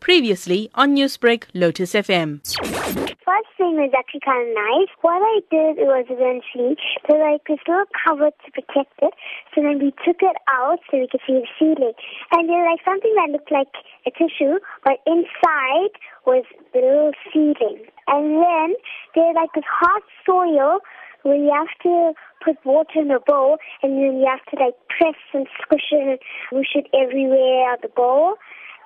Previously on Newsbreak, Lotus FM. First thing was actually kind of nice. What I did was eventually, so like this little cover to protect it. So then we took it out so we could see the seedling. And then like something that looked like a tissue, but inside was the little seedling. And then there's like this hard soil where you have to put water in a bowl and then you have to like press and squish it and whoosh it everywhere out the bowl.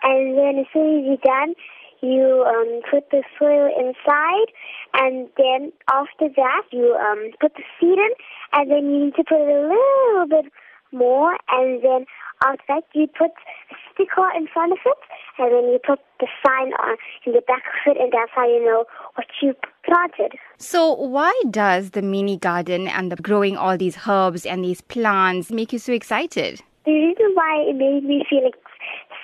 And then as soon as you're done, you um, put the soil inside, and then after that, you um, put the seed in, and then you need to put a little bit more, and then after that, you put a sticker in front of it, and then you put the sign on in the back of it, and that's how you know what you planted. So, why does the mini garden and the growing all these herbs and these plants make you so excited? The reason why it made me feel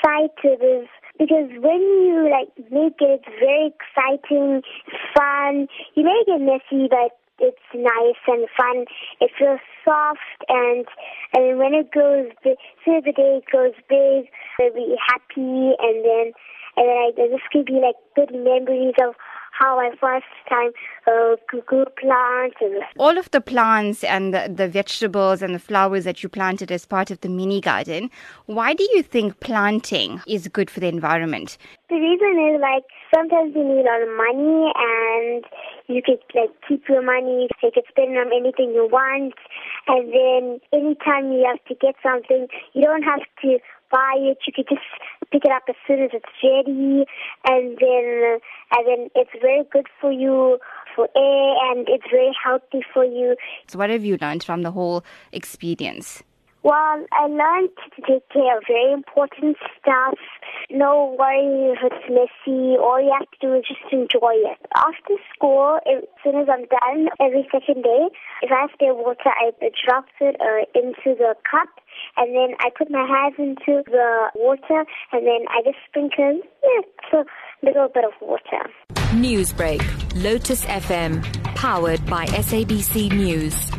excited is because when you like make it, it's very exciting, fun. You make it messy, but it's nice and fun. It feels soft, and and when it goes, big, the day it goes big, I'll be happy, and then and then I, this could be like good memories of how I first time uh, grew plants. And All of the plants and the, the vegetables and the flowers that you planted as part of the mini garden, why do you think planting is good for the environment? The reason is like sometimes you need a lot of money and you could like keep your money, you could spend on anything you want and then anytime you have to get something, you don't have to buy it, you could just pick it up as soon as it's ready and then and then it's very good for you for air and it's very healthy for you. So, what have you learned from the whole experience? Well, I learned to take care of very important stuff. No worry if it's messy. All you have to do is just enjoy it. After school, as soon as I'm done, every second day, if I have spare water, I drop it uh, into the cup, and then I put my hands into the water, and then I just sprinkle yeah, a little bit of water. Newsbreak, Lotus FM, powered by SABC News.